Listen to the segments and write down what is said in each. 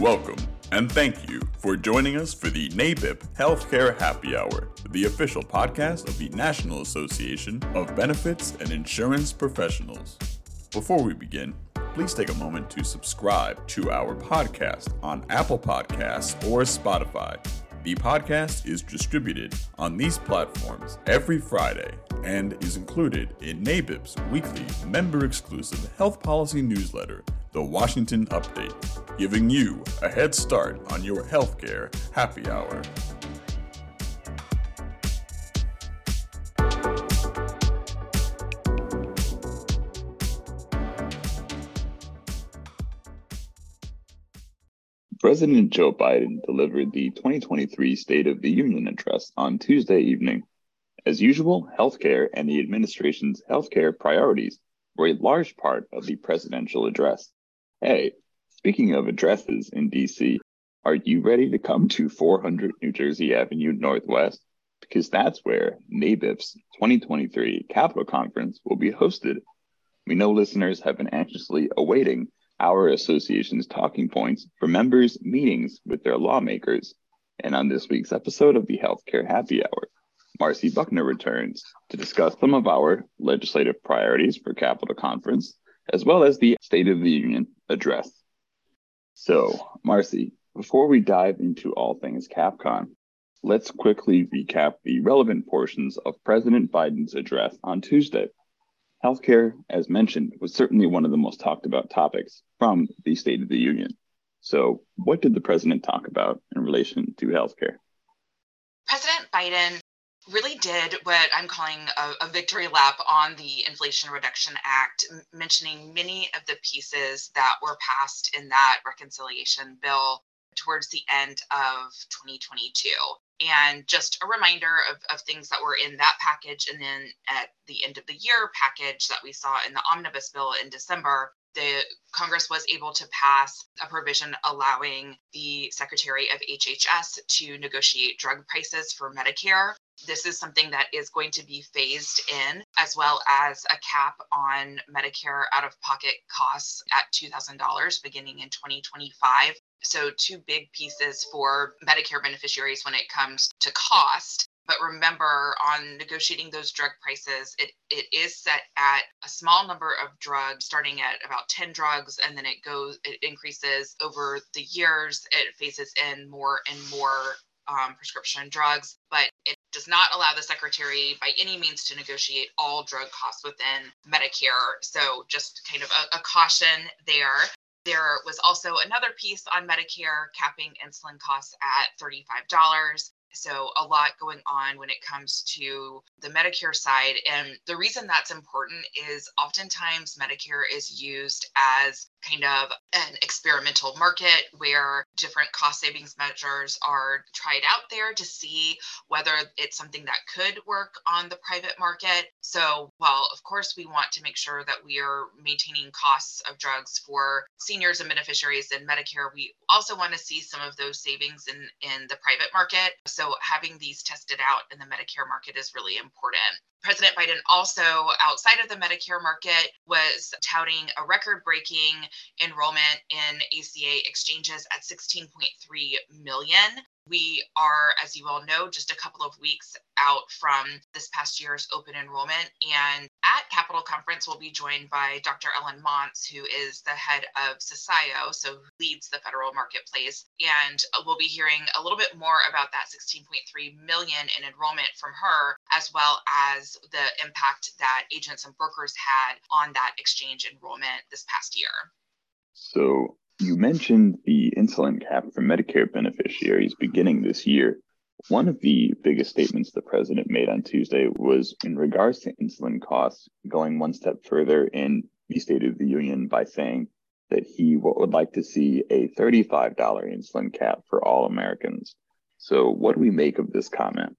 Welcome and thank you for joining us for the NABIP Healthcare Happy Hour, the official podcast of the National Association of Benefits and Insurance Professionals. Before we begin, please take a moment to subscribe to our podcast on Apple Podcasts or Spotify. The podcast is distributed on these platforms every Friday and is included in NABIP's weekly member exclusive health policy newsletter, The Washington Update, giving you a head start on your healthcare happy hour. President Joe Biden delivered the 2023 State of the Union address on Tuesday evening. As usual, healthcare and the administration's healthcare priorities were a large part of the presidential address. Hey, speaking of addresses in DC, are you ready to come to 400 New Jersey Avenue Northwest? Because that's where NABIP's 2023 Capitol Conference will be hosted. We know listeners have been anxiously awaiting our association's talking points for members' meetings with their lawmakers. And on this week's episode of the Healthcare Happy Hour, Marcy Buckner returns to discuss some of our legislative priorities for Capitol Conference, as well as the State of the Union address. So, Marcy, before we dive into all things CapCon, let's quickly recap the relevant portions of President Biden's address on Tuesday. Healthcare, as mentioned, was certainly one of the most talked about topics from the State of the Union. So, what did the president talk about in relation to healthcare? President Biden really did what I'm calling a, a, victory lap on the Inflation Reduction Act, m- mentioning many of the pieces that were passed in that reconciliation bill towards the end of 2022 and just a reminder of, of things that were in that package. And then at the end of the year package that we saw in the omnibus bill in december the congress was able to pass a provision allowing the secretary of hhs to negotiate drug prices for medicare. This is something that is going to be phased in as well as a cap on medicare out of pocket costs at $2000 beginning in 2025 so, two big pieces for Medicare beneficiaries when it comes to cost. But remember, on negotiating those drug prices, it, it is set at a small number of drugs, starting at about 10 drugs, and then it goes, it increases over the years. It phases in more and more um, prescription drugs, but it does not allow the secretary by any means to negotiate all drug costs within Medicare. So, just kind of a, a caution there. There was also another piece on Medicare capping insulin costs at $35. So, a lot going on when it comes to the Medicare side. And the reason that's important is oftentimes Medicare is used as kind of an experimental market where different cost savings measures are tried out there to see whether it's something that could work on the private market. So, while of course we want to make sure that we are maintaining costs of drugs for seniors and beneficiaries in Medicare, we also want to see some of those savings in, in the private market. So, having these tested out in the Medicare market is really important. President Biden also, outside of the Medicare market, was touting a record breaking enrollment in ACA exchanges at 16.3 million. We are, as you all know, just a couple of weeks out from this past year's open enrollment. And at Capitol Conference, we'll be joined by Dr. Ellen Montz, who is the head of CCIIO, so leads the federal marketplace. And we'll be hearing a little bit more about that 16.3 million in enrollment from her, as well as the impact that agents and brokers had on that exchange enrollment this past year. So you mentioned the insulin cap for Medicare beneficiaries beginning this year. One of the biggest statements the president made on Tuesday was in regards to insulin costs, going one step further in the State of the Union by saying that he would like to see a $35 insulin cap for all Americans. So, what do we make of this comment?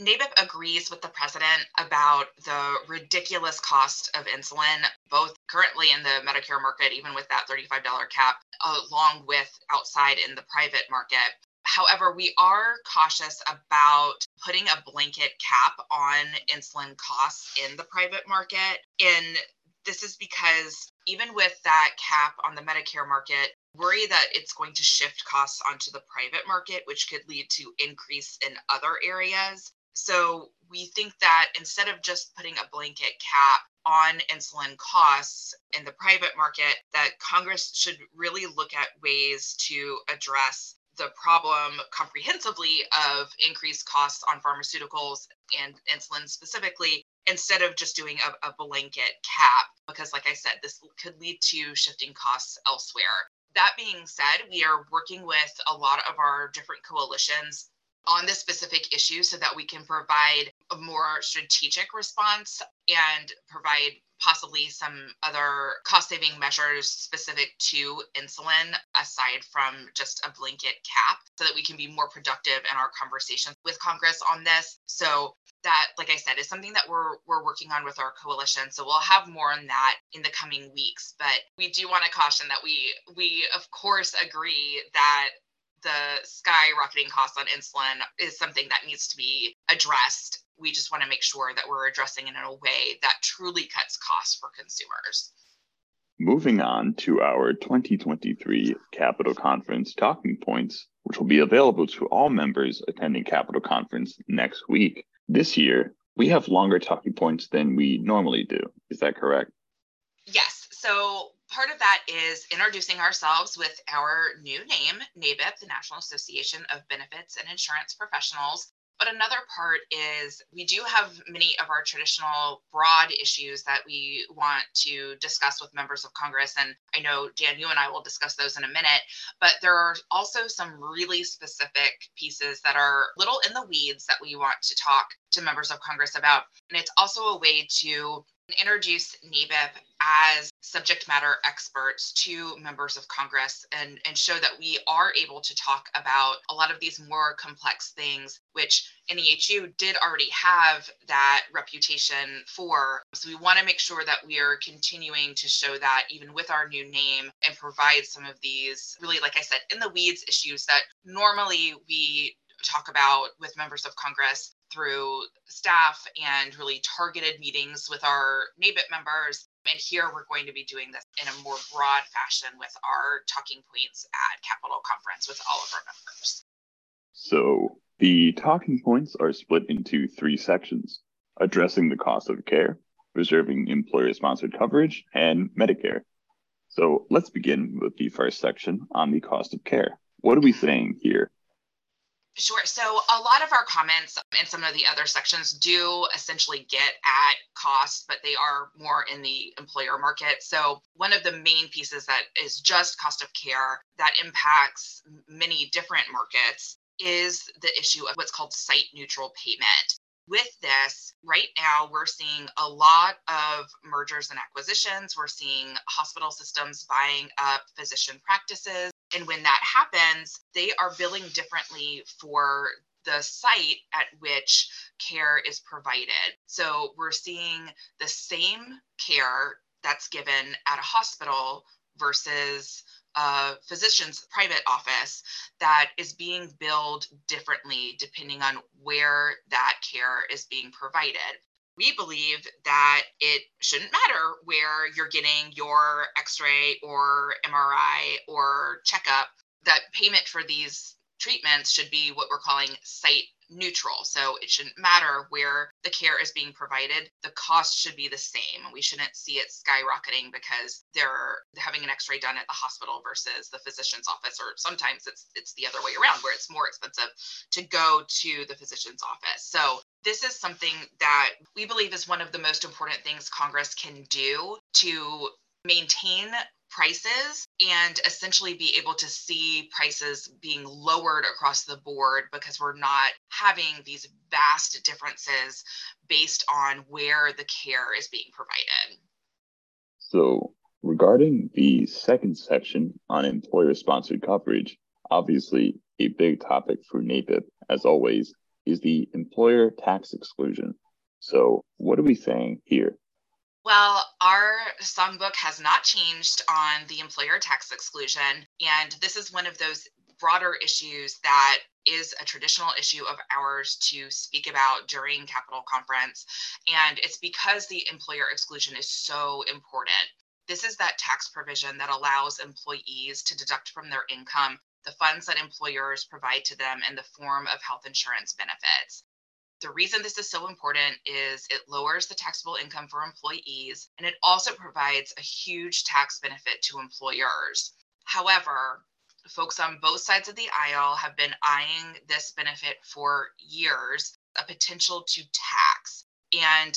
NABIP agrees with the president about the ridiculous cost of insulin, both currently in the Medicare market, even with that $35 cap, along with outside in the private market. However, we are cautious about putting a blanket cap on insulin costs in the private market. And this is because even with that cap on the Medicare market, worry that it's going to shift costs onto the private market, which could lead to increase in other areas. So we think that instead of just putting a blanket cap on insulin costs in the private market, that Congress should really look at ways to address the problem comprehensively of increased costs on pharmaceuticals and insulin specifically instead of just doing a, a, blanket cap because like i said this could lead to shifting costs elsewhere. That being said we are working with a lot of our different coalitions on this specific issue so that we can provide a more strategic response and provide possibly some other cost saving measures specific to insulin aside from just a blanket cap so that we can be more productive in our conversations with Congress on this. So that like I said is something that we're we're working on with our coalition. So we'll have more on that in the coming weeks, but we do want to caution that we we of course agree that the skyrocketing costs on insulin is something that needs to be addressed. We just want to make sure that we're addressing it in a way that truly cuts costs for consumers. Moving on to our 2023 Capitol Conference talking points, which will be available to all members attending Capitol Conference next week. This year, we have longer talking points than we normally do. Is that correct? Yes. So part of that is introducing ourselves with our new name, NABIP, the National Association of Benefits and Insurance Professionals. But another part is we do have many of our traditional broad issues that we want to discuss with members of Congress. And I know, Dan, you and I will discuss those in a minute. But there are also some really specific pieces that are little in the weeds that we want to talk to members of Congress about. And it's also a way to introduce NABIP as subject matter experts to members of Congress and, and show that we are able to talk about a lot of these more complex things, which NAHU did already have that reputation for. So we want to make sure that we are continuing to show that even with our new name and provide some of these really, like I said, in the weeds issues that normally we talk about with members of Congress through staff and really targeted meetings with our NABIP members. And here we're going to be doing this in a more broad fashion with our talking points at Capitol Conference with all of our members. So the talking points are split into three sections addressing the cost of care, preserving employer sponsored coverage, and Medicare. So let's begin with the first section on the cost of care. What are we saying here? Sure. So a lot of our comments and some of the other sections do essentially get at cost, but they are more in the employer market. So one of the main pieces that is just cost of care that impacts many different markets is the issue of what's called site neutral payment. With this, right now, we're seeing a lot of mergers and acquisitions. We're seeing hospital systems buying up physician practices and when that happens, they are billing differently for the site at which care is provided. So we're seeing the same care that's given at a hospital versus a physician's private office that is being billed differently depending on where that care is being provided we believe that it shouldn't matter where you're getting your x-ray or mri or checkup that payment for these treatments should be what we're calling site neutral. So it shouldn't matter where the care is being provided. The cost should be the same. We shouldn't see it skyrocketing because they're having an x-ray done at the hospital versus the physician's office or sometimes it's it's the other way around where it's more expensive to go to the physician's office. So this is something that we believe is one of the most important things Congress can do to maintain prices and essentially be able to see prices being lowered across the board because we're not having these vast differences based on where the care is being provided. So, regarding the second section on employer sponsored coverage, obviously a big topic for NABIP, as always, is the employer tax exclusion. So, what are we saying here? Well, our songbook has not changed on the employer tax exclusion. And this is one of those broader issues that is a traditional issue of ours to speak about during Capitol Conference. And it's because the employer exclusion is so important. This is that tax provision that allows employees to deduct from their income the funds that employers provide to them in the form of health insurance benefits. The reason this is so important is it lowers the taxable income for employees and it also provides a huge tax benefit to employers. However, folks on both sides of the aisle have been eyeing this benefit for years, a potential to tax. And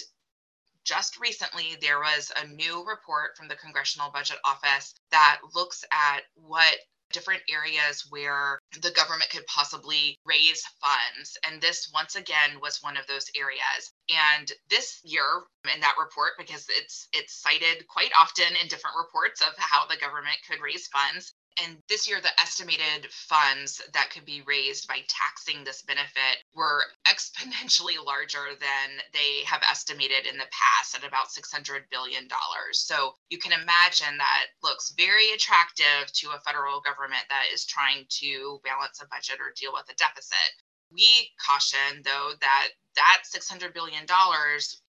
just recently, there was a new report from the Congressional Budget Office that looks at what different areas where the government could possibly raise funds. And this, once again, was one of those areas. And this year, in that report, because it's it's cited quite often in different reports of how the government could raise funds, and this year, the estimated funds that could be raised by taxing this benefit were exponentially larger than they have estimated in the past at about $600 billion. So you can imagine that looks very attractive to a federal government that is trying to balance a budget or deal with a deficit. We caution, though, that that $600 billion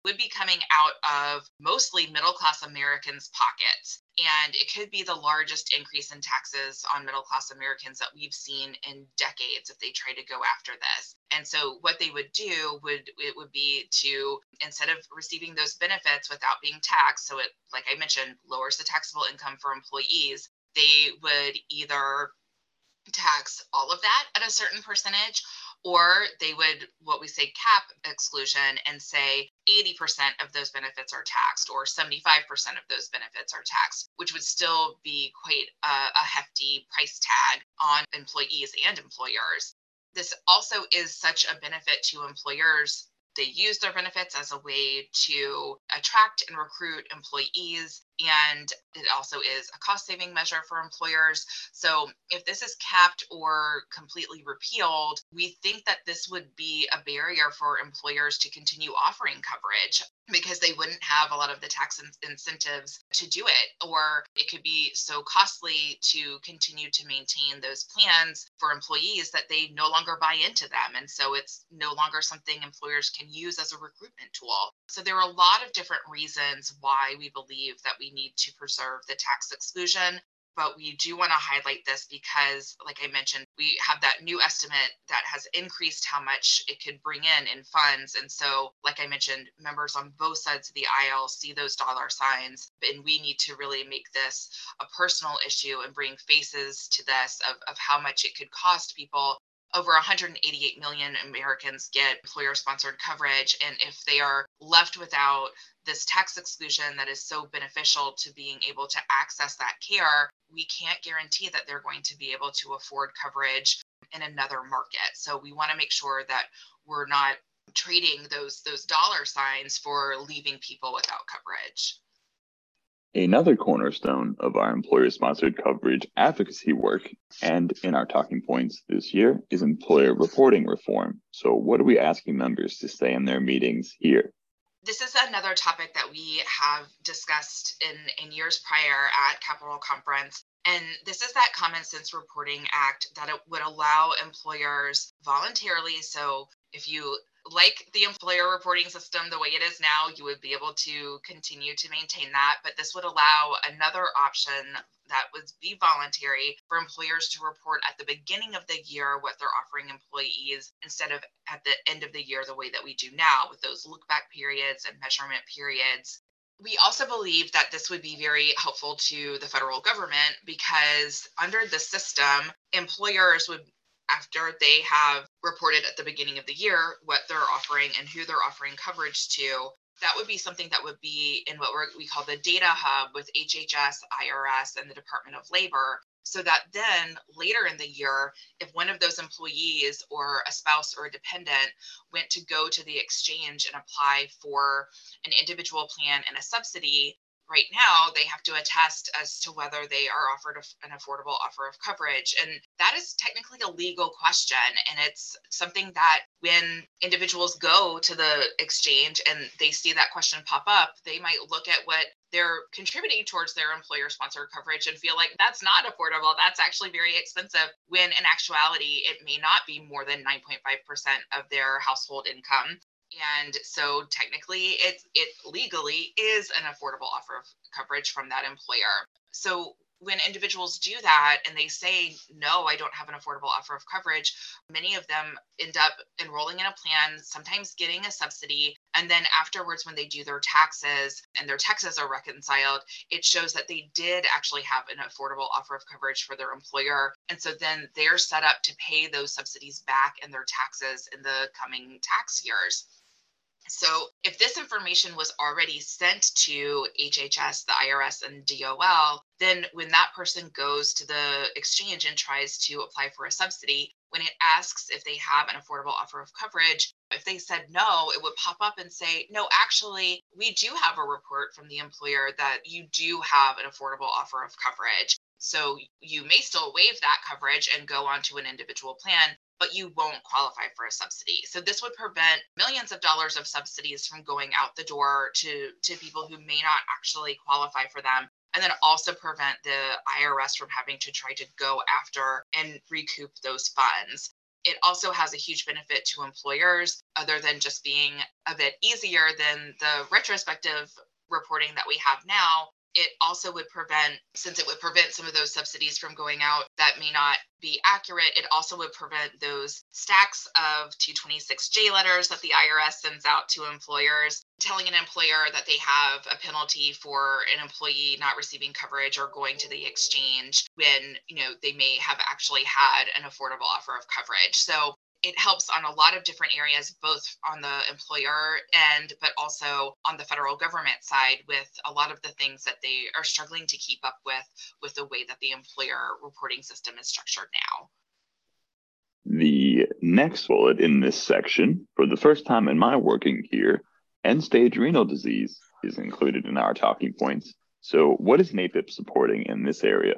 would be coming out of mostly middle class Americans' pockets. And it could be the largest increase in taxes on middle class Americans that we've seen in decades if they try to go after this. And so what they would do would it would be to instead of receiving those benefits without being taxed, so it like I mentioned, lowers the taxable income for employees, they would either tax all of that at a certain percentage or they would what we say cap exclusion and say 80% of those benefits are taxed or 75% of those benefits are taxed which would still be quite a, a hefty price tag on employees and employers this also is such a benefit to employers they use their benefits as a way to attract and recruit employees. And it also is a cost saving measure for employers. So, if this is capped or completely repealed, we think that this would be a barrier for employers to continue offering coverage because they wouldn't have a lot of the tax in- incentives to do it or it could be so costly to continue to maintain those plans for employees that they no longer buy into them and so it's no longer something employers can use as a recruitment tool so there are a lot of different reasons why we believe that we need to preserve the tax exclusion but we do want to highlight this because, like I mentioned, we have that new estimate that has increased how much it could bring in in funds. And so, like I mentioned, members on both sides of the aisle see those dollar signs, and we need to really make this a personal issue and bring faces to this of, of how much it could cost people over 188 million Americans get employer sponsored coverage. And if they are left without this tax exclusion that is so beneficial to being able to access that care, we can't guarantee that they're going to be able to afford coverage in another market. So we want to make sure that we're not trading those those dollar signs for leaving people without coverage. Another cornerstone of our employer sponsored coverage advocacy work and in our talking points this year is employer reporting reform. So, what are we asking members to say in their meetings here? This is another topic that we have discussed in, in years prior at Capitol Conference. And this is that Common Sense Reporting Act that it would allow employers voluntarily. So, if you like the employer reporting system the way it is now, you would be able to continue to maintain that. But this would allow another option that would be voluntary for employers to report at the beginning of the year what they're offering employees instead of at the end of the year the way that we do now with those look back periods and measurement periods. We also believe that this would be very helpful to the federal government because under the system, employers would after they have reported at the beginning of the year what they're offering and who they're offering coverage to, that would be something that would be in what we call the data hub with HHS, IRS, and the Department of Labor. So that then later in the year, if one of those employees or a spouse or a dependent went to go to the exchange and apply for an individual plan and a subsidy, right now they have to attest as to whether they are offered an affordable offer of coverage and that is technically a legal question and it's something that when individuals go to the exchange and they see that question pop up they might look at what they're contributing towards their employer sponsored coverage and feel like that's not affordable. That's actually very expensive when in actuality it may not be more than 9.5% of their household income And so technically it it legally is an affordable offer of coverage from that employer. So when individuals do that and they say, no, I don't have an affordable offer of coverage, many of them end up enrolling in a plan, sometimes getting a subsidy. And then afterwards, when they do their taxes and their taxes are reconciled, it shows that they did actually have an affordable offer of coverage for their employer. And so then they're set up to pay those subsidies back in their taxes in the coming tax years. So if this information was already sent to HHS, the IRS, and DOL, then when that person goes to the exchange and tries to apply for a subsidy, when it asks if they have an affordable offer of coverage, if they said no, it would pop up and say, no, actually, we do have a report from the employer that you do have an affordable offer of coverage. So you may still waive that coverage and go on to an individual plan, but you won't qualify for a subsidy. So this would prevent millions of dollars of subsidies from going out the door to, to people who may not actually qualify for them. And then also prevent the IRS from having to try to go after and recoup those funds. It also has a huge benefit to employers, other than just being a bit easier than the retrospective reporting that we have now it also would prevent, since it would prevent some of those subsidies from going out that may not be accurate, it also would prevent those stacks of 226J letters that the IRS sends out to employers, telling an employer that they have a penalty for an employee not receiving coverage or going to the exchange when, you know, they may have actually had an affordable offer of coverage. So it helps on a lot of different areas, both on the employer end, but also on the federal government side with a lot of the things that they are struggling to keep up with, with the way that the employer reporting system is structured now. The next bullet in this section, for the first time in my working here, end stage renal disease is included in our talking points. So, what is NABIP supporting in this area?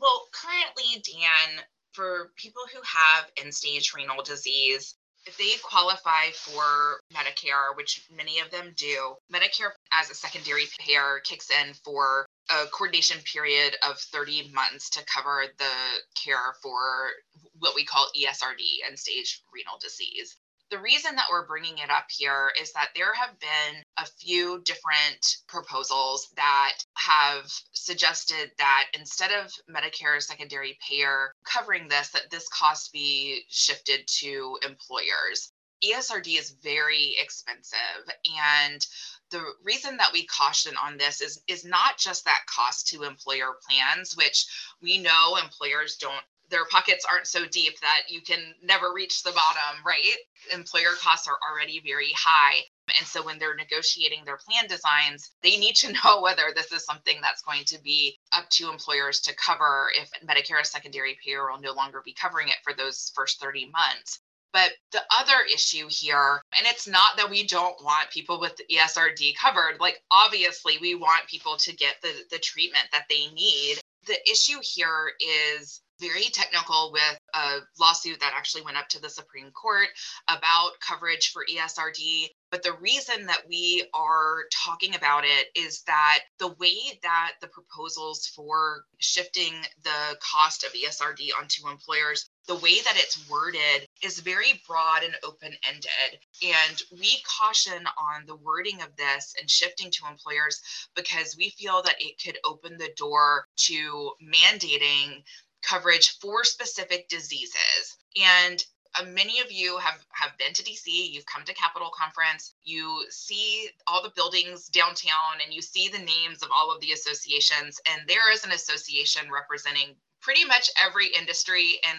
Well, currently, Dan, for people who have end stage renal disease, if they qualify for Medicare, which many of them do, Medicare as a secondary payer kicks in for a coordination period of 30 months to cover the care for what we call ESRD, end stage renal disease. The reason that we're bringing it up here is that there have been a few different proposals that have suggested that instead of Medicare secondary payer covering this, that this cost be shifted to employers. ESRD is very expensive and the reason that we caution on this is is not just that cost to employer plans which we know employers don't their pockets aren't so deep that you can never reach the bottom, right? Employer costs are already very high. And so when they're negotiating their plan designs, they need to know whether this is something that's going to be up to employers to cover if Medicare secondary payer will no longer be covering it for those first 30 months. But the other issue here, and it's not that we don't want people with ESRD covered, like obviously we want people to get the, the treatment that they need. The issue here is very technical with a lawsuit that actually went up to the Supreme Court about coverage for ESRD. But the reason that we are talking about it is that the way that the proposals for shifting the cost of ESRD onto employers the way that it's worded is very broad and open ended. And we caution on the wording of this and shifting to employers because we feel that it could open the door to mandating coverage for specific diseases. And uh, many of you have have been to DC, you've come to Capitol Conference, you see all the buildings downtown and you see the names of all of the associations and there is an association representing pretty much every industry and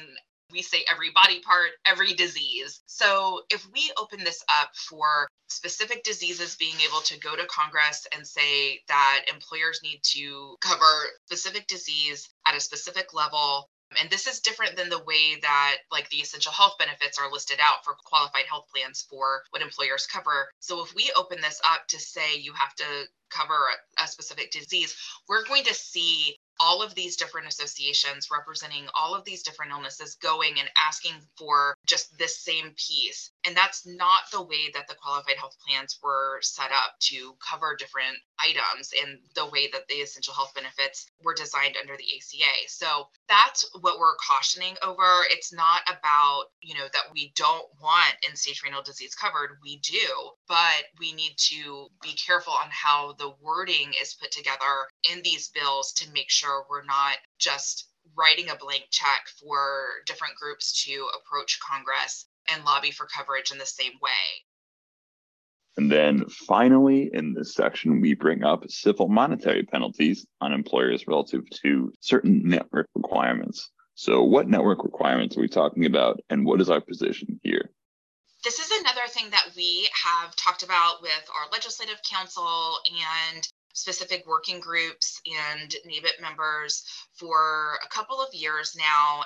we say every body part, every disease. So if we open this up for specific diseases being able to go to Congress and say that employers need to cover specific disease at a specific level. And this is different than the way that like the essential health benefits are listed out for qualified health plans for what employers cover. So if we open this up to say you have to cover a, a specific disease, we're going to see all of these different associations representing all of these different illnesses going and asking for just this same piece. And that's not the way that the qualified health plans were set up to cover different items and the way that the essential health benefits were designed under the ACA. So that's what we're cautioning over. It's not about, you know, that we don't want end stage renal disease covered. We do, but we need to be careful on how the wording is put together in these bills to make sure we're not just writing a blank check for different groups to approach Congress and lobby for coverage in the same way. And then finally, in this section, we bring up civil monetary penalties on employers relative to certain network requirements. So, what network requirements are we talking about, and what is our position here? This is another thing that we have talked about with our legislative council and specific working groups and NABIP members for a couple of years now.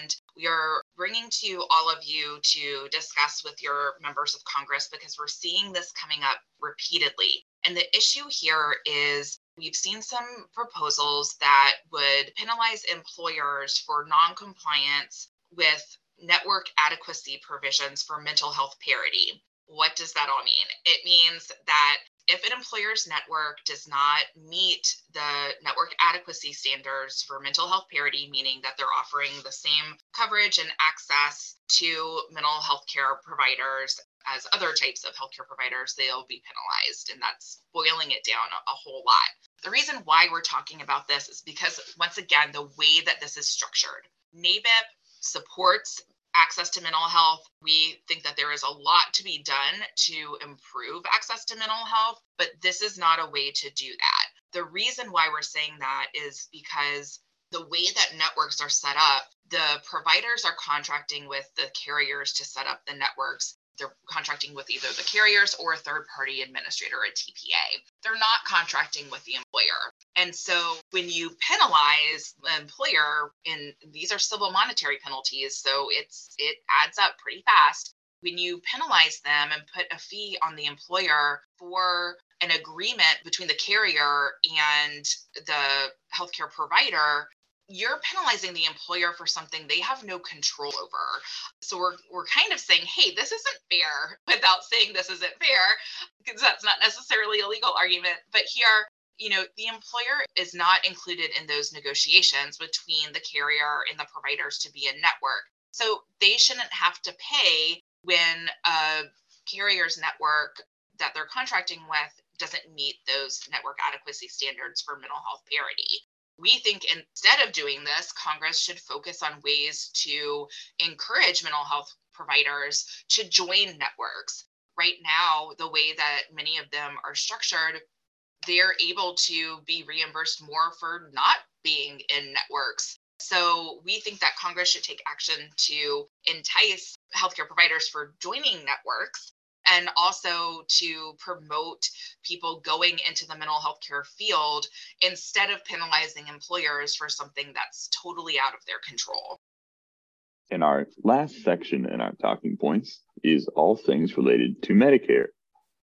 And we are bringing to all of you to discuss with your members of Congress because we're seeing this coming up repeatedly. And the issue here is we've seen some proposals that would penalize employers for noncompliance with network adequacy provisions for mental health parity. What does that all mean? It means that if an employer's network does not meet the network adequacy standards for mental health parity, meaning that they're offering the same coverage and access to mental health care providers as other types of healthcare providers, they'll be penalized. And that's boiling it down a, whole lot. The reason why we're talking about this is because, once again, the way that this is structured, NABIP supports access to mental health. We think that there is a lot to be done to improve access to mental health, but this is not a way to do that. The reason why we're saying that is because the way that networks are set up, the providers are contracting with the carriers to set up the networks they're contracting with either the carriers or a third party administrator, a TPA. They're not contracting with the employer. And so when you penalize the employer, and these are civil monetary penalties, so it's it adds up pretty fast. When you penalize them and put a fee on the employer for an agreement between the carrier and the healthcare provider, you're penalizing the employer for something they have no control over. So we're we're kind of saying, hey, this isn't fair without saying this isn't fair, because that's not necessarily a legal argument. But here, you know, the employer is not included in those negotiations between the carrier and the providers to be a network. So they shouldn't have to pay when a carrier's network that they're contracting with doesn't meet those network adequacy standards for mental health parity we think instead of doing this, Congress should focus on ways to encourage mental health providers to join networks. Right now, the way that many of them are structured, they're able to be reimbursed more for not being in networks. So we think that Congress should take action to entice healthcare providers for joining networks and also to promote people going into the mental health care field instead of penalizing employers for something that's totally out of their control. And our last section in our talking points is all things related to Medicare.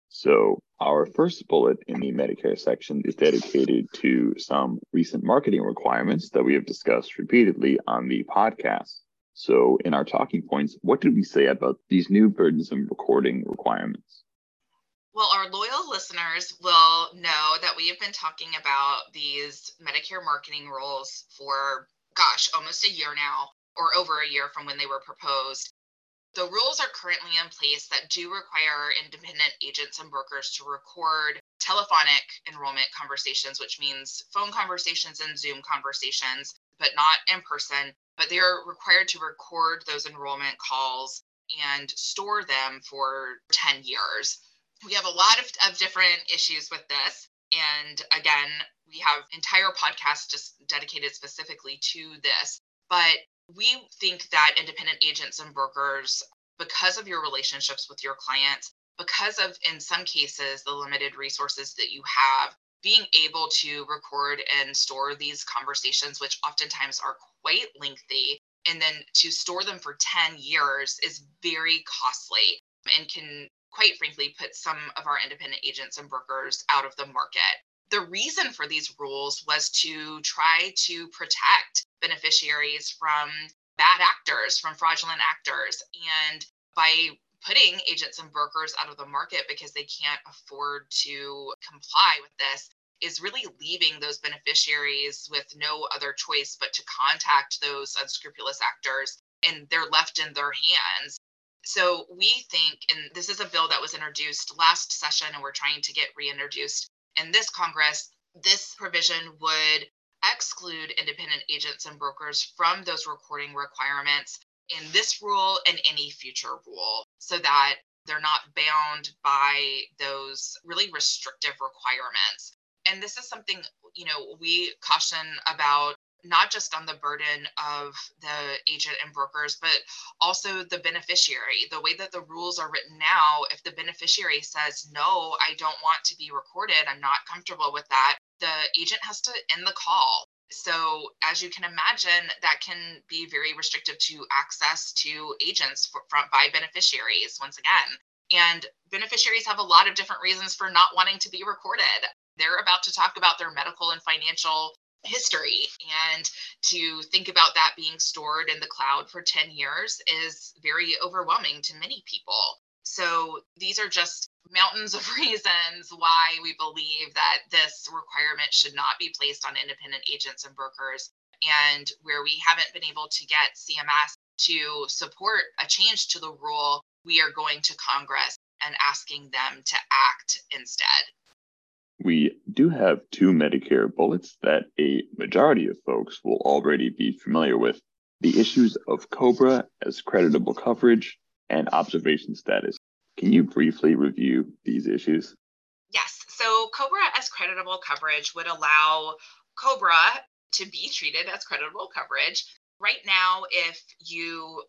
So, our first bullet in the Medicare section is dedicated to some recent marketing requirements that we have discussed repeatedly on the podcast. So, in our talking points, what did we say about these new burdensome recording requirements? Well, our loyal listeners will know that we have been talking about these Medicare marketing rules for, gosh, almost a year now, or over a year from when they were proposed. The rules are currently in place that do require independent agents and brokers to record telephonic enrollment conversations, which means phone conversations and Zoom conversations, but not in person but they are required to record those enrollment calls and store them for 10 years. We have a lot of, of different issues with this. And again, we have entire podcasts just dedicated specifically to this. But we think that independent agents and brokers, because of your relationships with your clients, because of, in some cases, the limited resources that you have, being able to record and store these conversations, which oftentimes are quite lengthy, and then to store them for 10 years is very costly and can quite frankly put some of our independent agents and brokers out of the market. The reason for these rules was to try to protect beneficiaries from bad actors, from fraudulent actors. And by putting agents and brokers out of the market because they can't afford to comply with this is really leaving those beneficiaries with no other choice but to contact those unscrupulous actors and they're left in their hands. So we think, and this is a bill that was introduced last session and we're trying to get reintroduced in this Congress, this provision would exclude independent agents and brokers from those recording requirements in this rule and any future rule so that they're not bound by those really restrictive requirements. And this is something, you know, we caution about not just on the burden of the agent and brokers, but also the beneficiary. The way that the rules are written now, if the beneficiary says, no, I don't want to be recorded, I'm not comfortable with that, the agent has to end the call. So, as you can imagine, that can be very restrictive to access to agents for, from, by beneficiaries once again. And beneficiaries have a lot of different reasons for not wanting to be recorded. They're about to talk about their medical and financial history and to think about that being stored in the cloud for 10 years is very overwhelming to many people. So these are just mountains of reasons why we believe that this requirement should not be placed on independent agents and brokers and where we haven't been able to get cms to support a change to the rule we are going to congress and asking them to act instead we do have two Medicare bullets that a majority of folks will already be familiar with the issues of COBRA as creditable coverage and observation status. Can you briefly review these issues? Yes. So, COBRA as creditable coverage would allow COBRA to be treated as creditable coverage. Right now, if you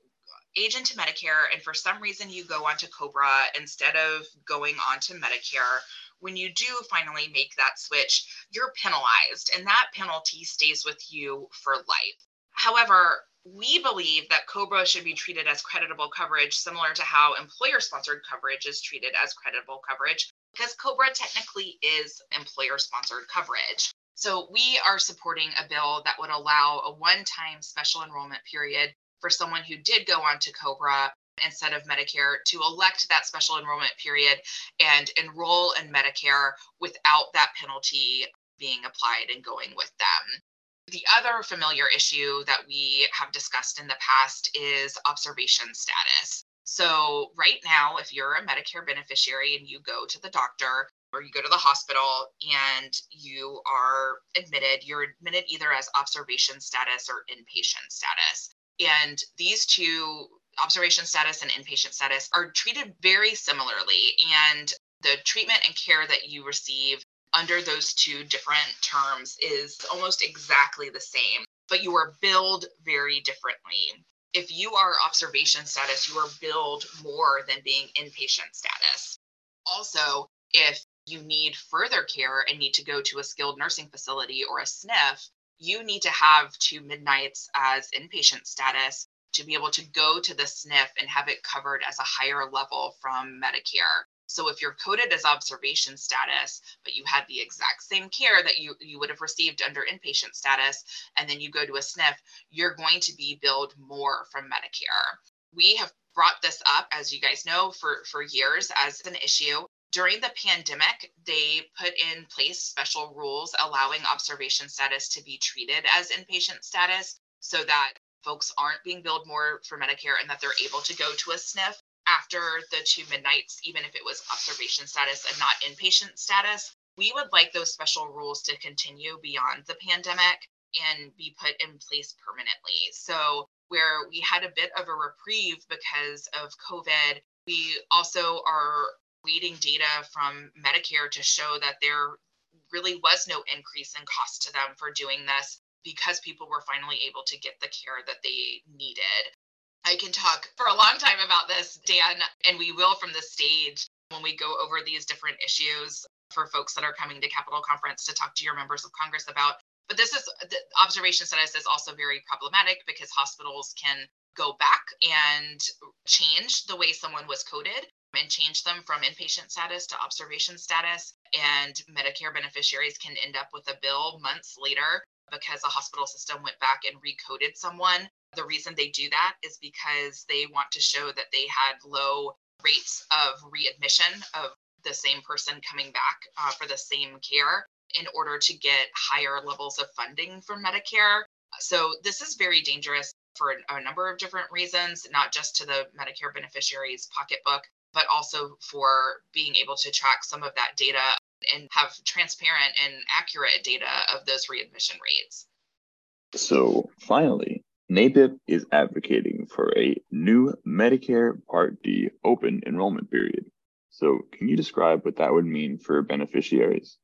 age into Medicare and for some reason you go onto COBRA instead of going on to Medicare, when you do finally make that switch, you're penalized and that penalty stays with you for life. However, we believe that COBRA should be treated as creditable coverage, similar to how employer sponsored coverage is treated as creditable coverage, because COBRA technically is employer sponsored coverage. So we are supporting a bill that would allow a one time special enrollment period for someone who did go on to COBRA instead of Medicare to elect that special enrollment period and enroll in Medicare without that penalty being applied and going with them. The other familiar issue that we have discussed in the past is observation status. So, right now, if you're a Medicare beneficiary and you go to the doctor or you go to the hospital and you are admitted, you're admitted either as observation status or inpatient status. And these two observation status and inpatient status are treated very similarly. And the treatment and care that you receive under those two different terms is almost exactly the same, but you are billed very differently. If you are observation status, you are billed more than being inpatient status. Also, if you need further care and need to go to a skilled nursing facility or a SNF, you need to have two midnights as inpatient status to be able to go to the SNF and have it covered as a higher level from Medicare. So if you're coded as observation status, but you had the exact same care that you, you would have received under inpatient status, and then you go to a SNF, you're going to be billed more from Medicare. We have brought this up, as you guys know, for, for years as an issue. During the pandemic, they put in place special rules allowing observation status to be treated as inpatient status so that folks aren't being billed more for Medicare and that they're able to go to a SNF after the two midnights, even if it was observation status and not inpatient status. We would like those special rules to continue beyond the pandemic and be put in place permanently. So, where we had a bit of a reprieve because of COVID, we also are waiting data from Medicare to show that there really was no increase in cost to them for doing this because people were finally able to get the care that they needed. I can talk for a long time about this, Dan, and we will from the stage when we go over these different issues for folks that are coming to Capitol Conference to talk to your members of Congress about. But this is the observation status is also very problematic because hospitals can go back and change the way someone was coded and change them from inpatient status to observation status. and Medicare beneficiaries can end up with a bill months later because a hospital system went back and recoded someone. The reason they do that is because they want to show that they had low rates of readmission of the same person coming back uh, for the same care in order to get higher levels of funding from Medicare. So, this is very dangerous for a number of different reasons, not just to the Medicare beneficiaries' pocketbook, but also for being able to track some of that data and have transparent and accurate data of those readmission rates. So finally, NABIP is advocating for a new Medicare Part D open enrollment period. So, can you describe what that would mean for beneficiaries?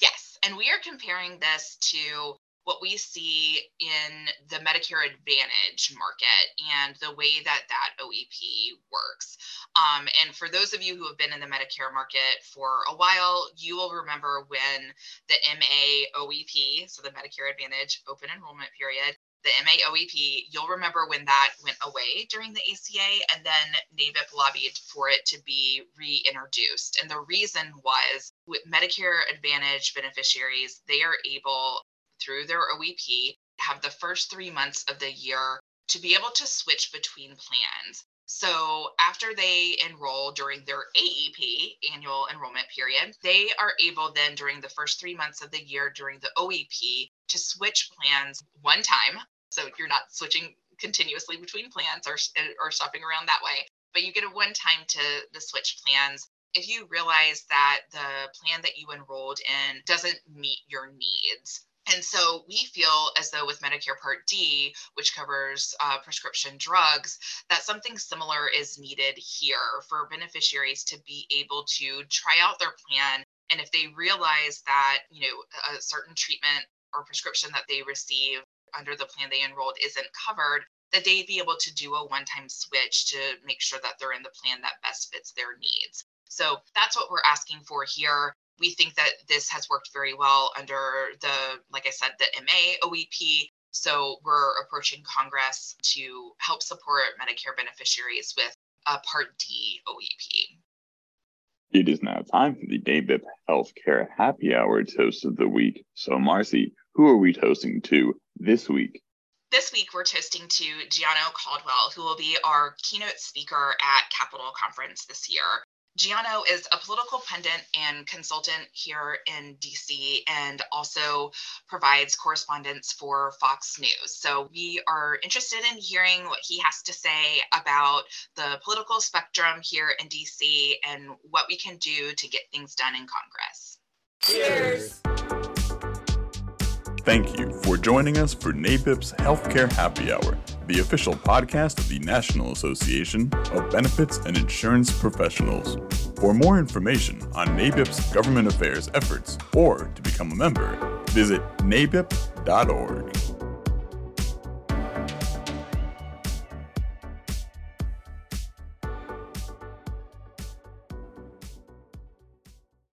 Yes, and we are comparing this to what we see in the Medicare Advantage market and the way that that OEP works. Um, and for those of you who have been in the Medicare market for a while, you will remember when the MA OEP, so the Medicare Advantage open enrollment period, the MA OEP, you'll remember when that went away during the ACA, and then NABIP lobbied for it to be reintroduced. And the reason was with Medicare Advantage beneficiaries, they are able through their OEP have the first three months of the year to be able to switch between plans. So after they enroll during their AEP, annual enrollment period, they are able then during the first three months of the year during the OEP to switch plans one time. So you're not switching continuously between plans or, or shopping around that way, but you get a one time to the switch plans if you realize that the plan that you enrolled in doesn't meet your needs. And so we feel as though with Medicare Part D, which covers uh, prescription drugs, that something similar is needed here for beneficiaries to be able to try out their plan. And if they realize that, you know, a certain treatment or prescription that they receive under the plan they enrolled isn't covered, that they'd be able to do a one time switch to make sure that they're in the plan that best fits their needs. So that's what we're asking for here we think that this has worked very well under the, like I said, the MA OEP. So we're approaching Congress to help support Medicare beneficiaries with a Part D OEP. It is now time for the NABIP Healthcare Happy Hour Toast of the Week. So, Marcy, who are we toasting to this week? This week, we're toasting to Gianno Caldwell, who will be our keynote speaker at Capitol Conference this year. Gianno is a political pundit and consultant here in DC and also provides correspondence for Fox News. So we are interested in hearing what he has to say about the political spectrum here in DC and what we can do to get things done in Congress. Cheers. Thank you for joining us for NABIP's Healthcare Happy Hour, the official podcast of the National Association of Benefits and Insurance Professionals. For more information on NABIP's government affairs efforts or to become a member, visit nabip.org.